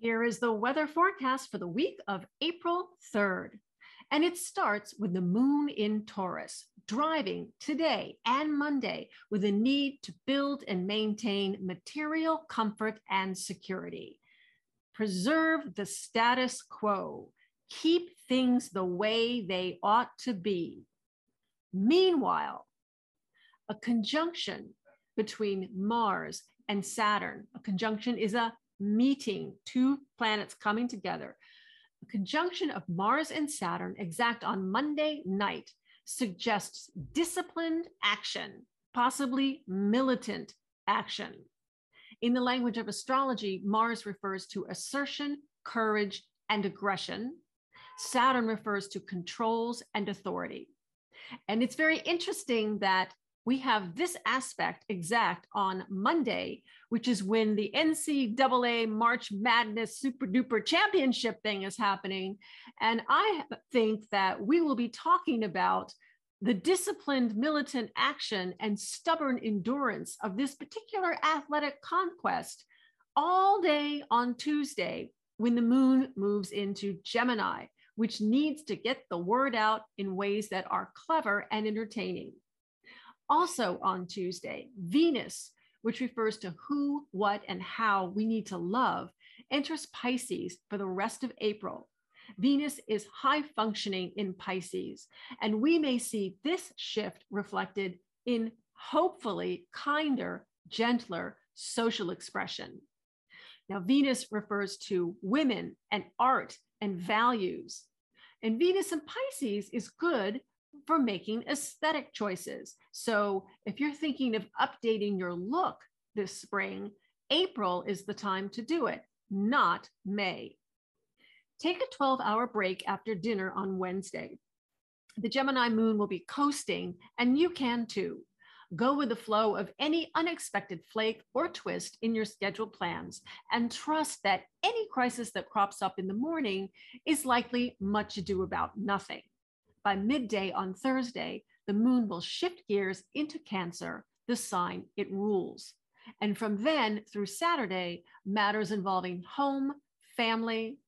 Here is the weather forecast for the week of April 3rd. And it starts with the moon in Taurus, driving today and Monday with a need to build and maintain material comfort and security. Preserve the status quo. Keep things the way they ought to be. Meanwhile, a conjunction between Mars and Saturn, a conjunction is a meeting, two planets coming together. A conjunction of Mars and Saturn exact on Monday night suggests disciplined action, possibly militant action. In the language of astrology, Mars refers to assertion, courage, and aggression. Saturn refers to controls and authority. And it's very interesting that we have this aspect exact on Monday, which is when the NCAA March Madness Super Duper Championship thing is happening. And I think that we will be talking about the disciplined militant action and stubborn endurance of this particular athletic conquest all day on Tuesday when the moon moves into Gemini, which needs to get the word out in ways that are clever and entertaining. Also on Tuesday, Venus, which refers to who, what, and how we need to love, enters Pisces for the rest of April. Venus is high functioning in Pisces, and we may see this shift reflected in hopefully kinder, gentler social expression. Now, Venus refers to women and art and values. And Venus in Pisces is good for making aesthetic choices. So if you're thinking of updating your look this spring, April is the time to do it, not May. Take a 12 hour break after dinner on Wednesday. The Gemini moon will be coasting, and you can too. Go with the flow of any unexpected flake or twist in your scheduled plans and trust that any crisis that crops up in the morning is likely much ado about nothing. By midday on Thursday, the moon will shift gears into Cancer, the sign it rules. And from then through Saturday, matters involving home, family,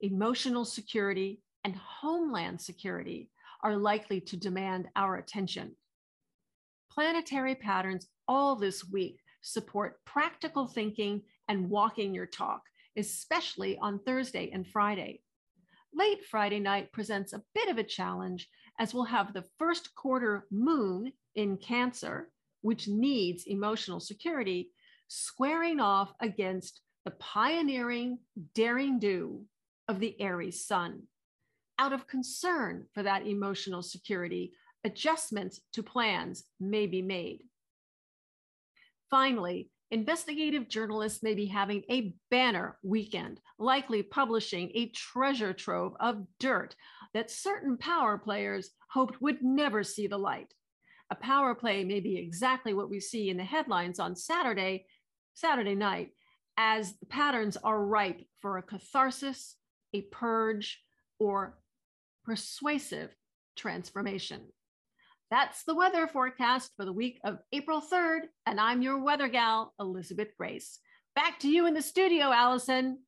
emotional security, and homeland security are likely to demand our attention. Planetary patterns all this week support practical thinking and walking your talk, especially on Thursday and Friday. Late Friday night presents a bit of a challenge as we'll have the first quarter moon in Cancer, which needs emotional security, squaring off against the pioneering, daring do of the Aries sun. Out of concern for that emotional security, adjustments to plans may be made. Finally, investigative journalists may be having a banner weekend, likely publishing a treasure trove of dirt that certain power players hoped would never see the light. A power play may be exactly what we see in the headlines on Saturday, Saturday night, as the patterns are ripe for a catharsis, a purge, or persuasive transformation. That's the weather forecast for the week of April 3rd. And I'm your weather gal, Elisabeth Grace. Back to you in the studio, Allison.